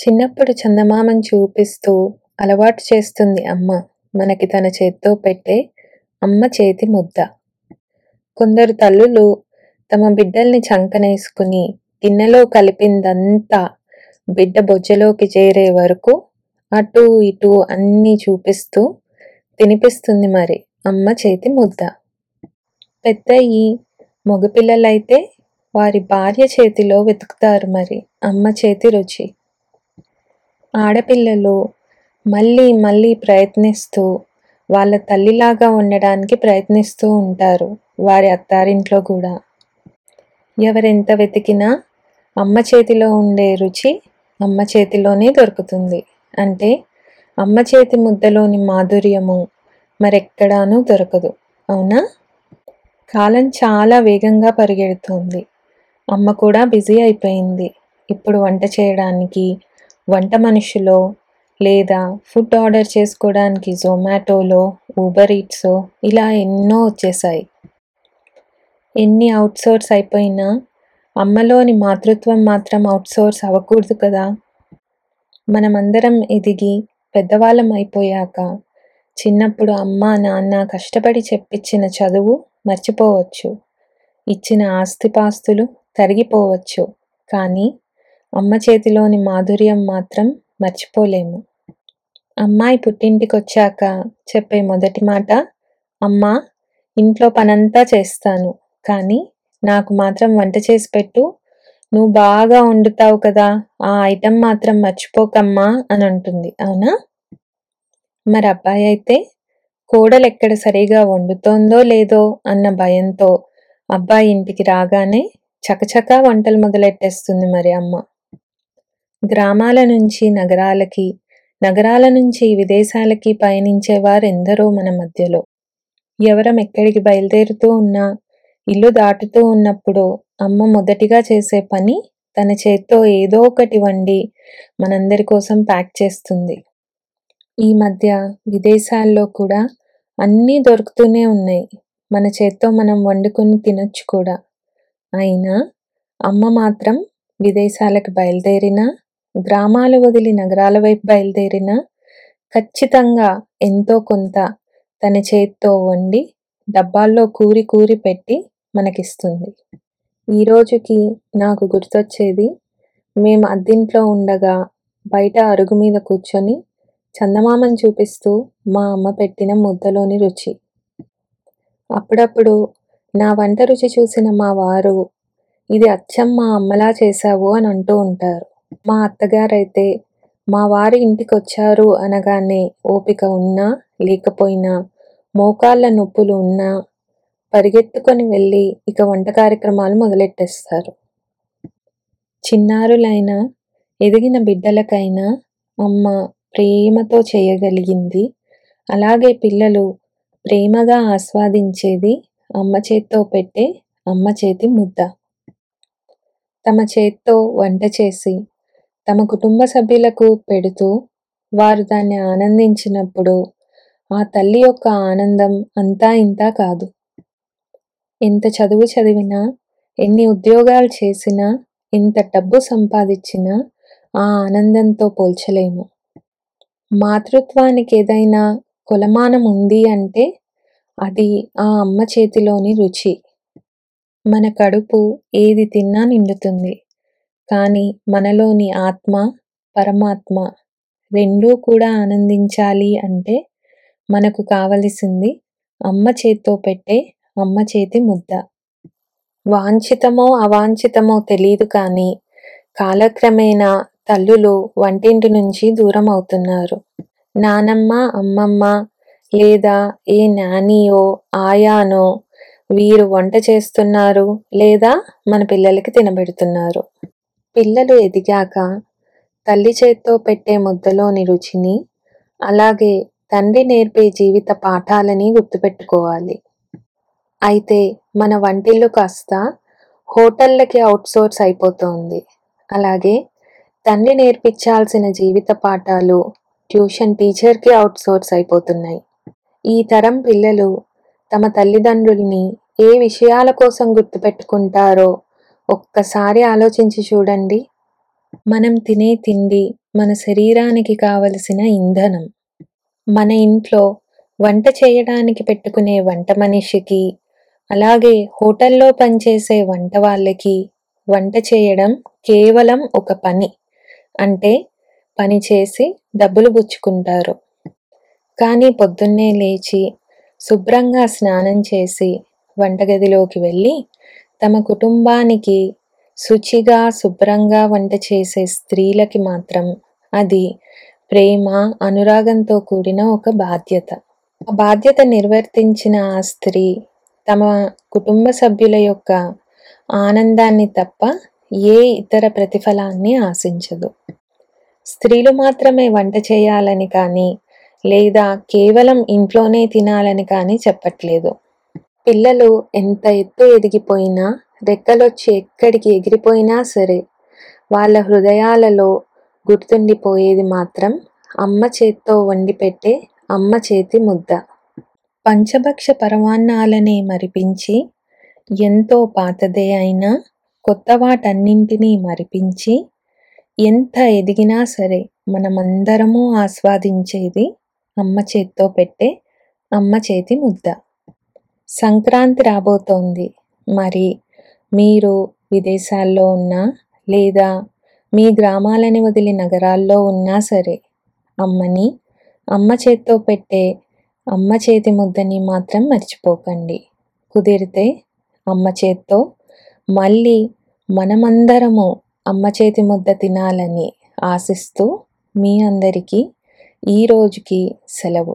చిన్నప్పుడు చందమామను చూపిస్తూ అలవాటు చేస్తుంది అమ్మ మనకి తన చేత్తో పెట్టే అమ్మ చేతి ముద్ద. కొందరు తల్లులు తమ బిడ్డల్ని చంకనేసుకుని గిన్నెలో కలిపిందంతా బిడ్డ బొజ్జలోకి చేరే వరకు అటు ఇటు అన్నీ చూపిస్తూ తినిపిస్తుంది మరి అమ్మ చేతి ముద్ద. పెద్దయి మగపిల్లలైతే వారి భార్య చేతిలో వెతుకుతారు మరి అమ్మ చేతి రుచి. ఆడపిల్లలు మళ్ళీ మళ్ళీ ప్రయత్నిస్తూ వాళ్ళ తల్లిలాగా ఉండడానికి ప్రయత్నిస్తూ ఉంటారు వారి అత్తారింట్లో కూడా. ఎవరెంత వెతికినా అమ్మ చేతిలో ఉండే రుచి అమ్మ చేతిలోనే దొరుకుతుంది. అంటే అమ్మ చేతి ముద్దలోని మాధుర్యము మరెక్కడానూ దొరకదు. అవునా? కాలం చాలా వేగంగా పరిగెడుతోంది. అమ్మ కూడా బిజీ అయిపోయింది. ఇప్పుడు వంట చేయడానికి వంట మనుషులో లేదా ఫుడ్ ఆర్డర్ చేసుకోవడానికి జొమాటోలో, ఊబర్ ఈట్సో ఇలా ఎన్నో వచ్చేసాయి ఎన్ని అవుట్సోర్స్ అయిపోయినా అమ్మలోని మాతృత్వం మాత్రం అవుట్సోర్స్ అవ్వకూడదు కదా! మనమందరం ఎదిగి పెద్దవాళ్ళం అయిపోయాక చిన్నప్పుడు అమ్మా నాన్న కష్టపడి చెప్పించిన చదువు మర్చిపోవచ్చు. ఇచ్చిన ఆస్తిపాస్తులు తరిగిపోవచ్చు. కానీ అమ్మ చేతిలోని మాధుర్యం మాత్రం మర్చిపోలేము. అమ్మాయి పుట్టింటికొచ్చాక చెప్పే మొదటి మాట అమ్మ ఇంట్లో పనంతా చేస్తాను. కానీ నాకు మాత్రం వంట చేసి పెట్టు. నువ్వు బాగా వండుతావు కదా ఆ ఐటెం మాత్రం మర్చిపోకమ్మా అని అంటుంది అవునా? మరి అబ్బాయి అయితే కోడలు ఎక్కడ సరిగా వండుతోందో లేదో అన్న భయంతో అబ్బాయి ఇంటికి రాగానే చకచకా వంటలు మొదలెట్టేస్తుంది మరి అమ్మ. గ్రామాల నుంచి నగరాలకి, నగరాల నుంచి విదేశాలకి పయనించే వారెందరో మన మధ్యలో. ఎవరం ఎక్కడికి బయలుదేరుతూ ఉన్నా, ఇల్లు దాటుతూ ఉన్నప్పుడు అమ్మ మొదటిగా చేసే పని తన చేత్తో ఏదో ఒకటి వండి మనందరి కోసం ప్యాక్ చేస్తుంది. ఈ మధ్య విదేశాల్లో కూడా అన్నీ దొరుకుతూనే ఉన్నాయి. మన చేత్తో మనం వండుకొని తినొచ్చు కూడా. అయినా అమ్మ మాత్రం విదేశాలకు బయలుదేరినా, గ్రామాలు వదిలి నగరాల వైపు బయలుదేరినా ఖచ్చితంగా ఎంతో కొంత తన చేత్తో వండి డబ్బాల్లో కూరి కూరి పెట్టి మనకిస్తుంది. ఈరోజుకి నాకు గుర్తొచ్చేది మేము అద్దింట్లో ఉండగా బయట అరుగు మీద కూర్చొని చందమామను చూపిస్తూ మా అమ్మ పెట్టిన ముద్దలోని రుచి. అప్పుడప్పుడు నా వంట రుచి చూసిన మా వారు ఇది అచ్చం మా అమ్మలా చేశావు అని అంటూ ఉంటారు. మా అత్తగారైతే మా వారు ఇంటికొచ్చారు అనగానే ఓపిక ఉన్నా లేకపోయినా మోకాళ్ళ నొప్పులు ఉన్నా పరిగెత్తుకొని వెళ్ళి ఇక వంట కార్యక్రమాలు మొదలెట్టేస్తారు. చిన్నారులైనా, ఎదిగిన బిడ్డలకైనా అమ్మ ప్రేమతో చేయగలిగింది అలాగే పిల్లలు ప్రేమగా ఆస్వాదించేది అమ్మ చేత్తో పెట్టే అమ్మ చేతి ముద్ద. తమ చేత్తో వంట చేసి తమ కుటుంబ సభ్యులకు పెడుతూ వారు దాన్ని ఆనందించినప్పుడు ఆ తల్లి యొక్క ఆనందం అంతా ఇంతా కాదు. ఎంత చదువు చదివినా, ఎన్ని ఉద్యోగాలు చేసినా, ఎంత డబ్బు సంపాదించినా ఆ ఆనందంతో పోల్చలేము. మాతృత్వానికి ఏదైనా కొలమానం ఉంది అంటే అది ఆ అమ్మ చేతిలోని రుచి. మన కడుపు ఏది తిన్నా నిండుతుంది. కానీ మనలోని ఆత్మ, పరమాత్మ రెండూ కూడా ఆనందించాలి అంటే మనకు కావలసింది అమ్మ చేత్తో పెట్టే అమ్మ చేతి ముద్ద. వాంఛితమో అవాంఛితమో తెలియదు కానీ కాలక్రమేణా తల్లులు వంటింటి నుంచి దూరం అవుతున్నారు. నానమ్మ, అమ్మమ్మ లేదా ఏ నానియో ఆయానో వీరు వంట చేస్తున్నారు లేదా మన పిల్లలకి తినబెడుతున్నారు. పిల్లలు ఎదిగాక తల్లి చేత్తో పెట్టే ముద్దలోని రుచిని, అలాగే తండ్రి నేర్పే జీవిత పాఠాలని గుర్తుపెట్టుకోవాలి. అయితే మన వంటిల్లు కాస్త హోటళ్ళకి అవుట్సోర్స్ అయిపోతోంది. అలాగే తండ్రి నేర్పించాల్సిన జీవిత పాఠాలు ట్యూషన్ టీచర్కి అవుట్సోర్స్ అయిపోతున్నాయి. ఈ తరం పిల్లలు తమ తల్లిదండ్రుల్ని ఏ విషయాల కోసం గుర్తుపెట్టుకుంటారో ఒక్కసారి ఆలోచించి చూడండి. మనం తినే తిండి, మన శరీరానికి కావలసిన ఇంధనం. మన ఇంట్లో వంట చేయడానికి పెట్టుకునే వంట మనిషికి అలాగే హోటల్లో పనిచేసే వంట వాళ్ళకి వంట చేయడం కేవలం ఒక పని. అంటే పని చేసి డబ్బులు పుచ్చుకుంటారు. కానీ పొద్దున్నే లేచి శుభ్రంగా స్నానం చేసి వంటగదిలోకి వెళ్ళి తమ కుటుంబానికి శుచిగా శుభ్రంగా వంట చేసే స్త్రీలకి మాత్రం అది ప్రేమ అనురాగంతో కూడిన ఒక బాధ్యత. ఆ బాధ్యత నిర్వర్తించిన ఆ స్త్రీ తమ కుటుంబ సభ్యుల యొక్క ఆనందాన్ని తప్ప ఏ ఇతర ప్రతిఫలాన్ని ఆశించదు. స్త్రీలు మాత్రమే వంట చేయాలని కానీ లేదా కేవలం ఇంట్లోనే తినాలని కానీ చెప్పట్లేదు. పిల్లలు ఎంత ఎత్తు ఎదిగిపోయినా రెక్కలొచ్చి ఎక్కడికి ఎగిరిపోయినా సరే వాళ్ళ హృదయాలలో గుర్తుండిపోయేది మాత్రం అమ్మ చేత్తో వండి పెట్టే అమ్మ చేతి ముద్ద. పంచభక్ష పరమాన్నాలనే మరిపించి ఎంతో పాతదే అయినా కొత్త వాటన్నింటినీ మరిపించి ఎంత ఎదిగినా సరే మనమందరము ఆస్వాదించేది అమ్మ చేత్తో పెట్టే అమ్మ చేతి ముద్ద. సంక్రాంతి రాబోతోంది. మరి మీరు విదేశాల్లో ఉన్నా లేదా మీ గ్రామాలని వదిలి నగరాల్లో ఉన్నా సరే అమ్మని అమ్మ చేత్తో పెట్టే అమ్మ చేతి ముద్దని మాత్రం మర్చిపోకండి. కుదిరితే అమ్మ చేత్తో మళ్ళీ మనమందరము అమ్మ చేతి ముద్ద తినాలని ఆశిస్తూ మీ అందరికీ ఈ రోజుకి సెలవు.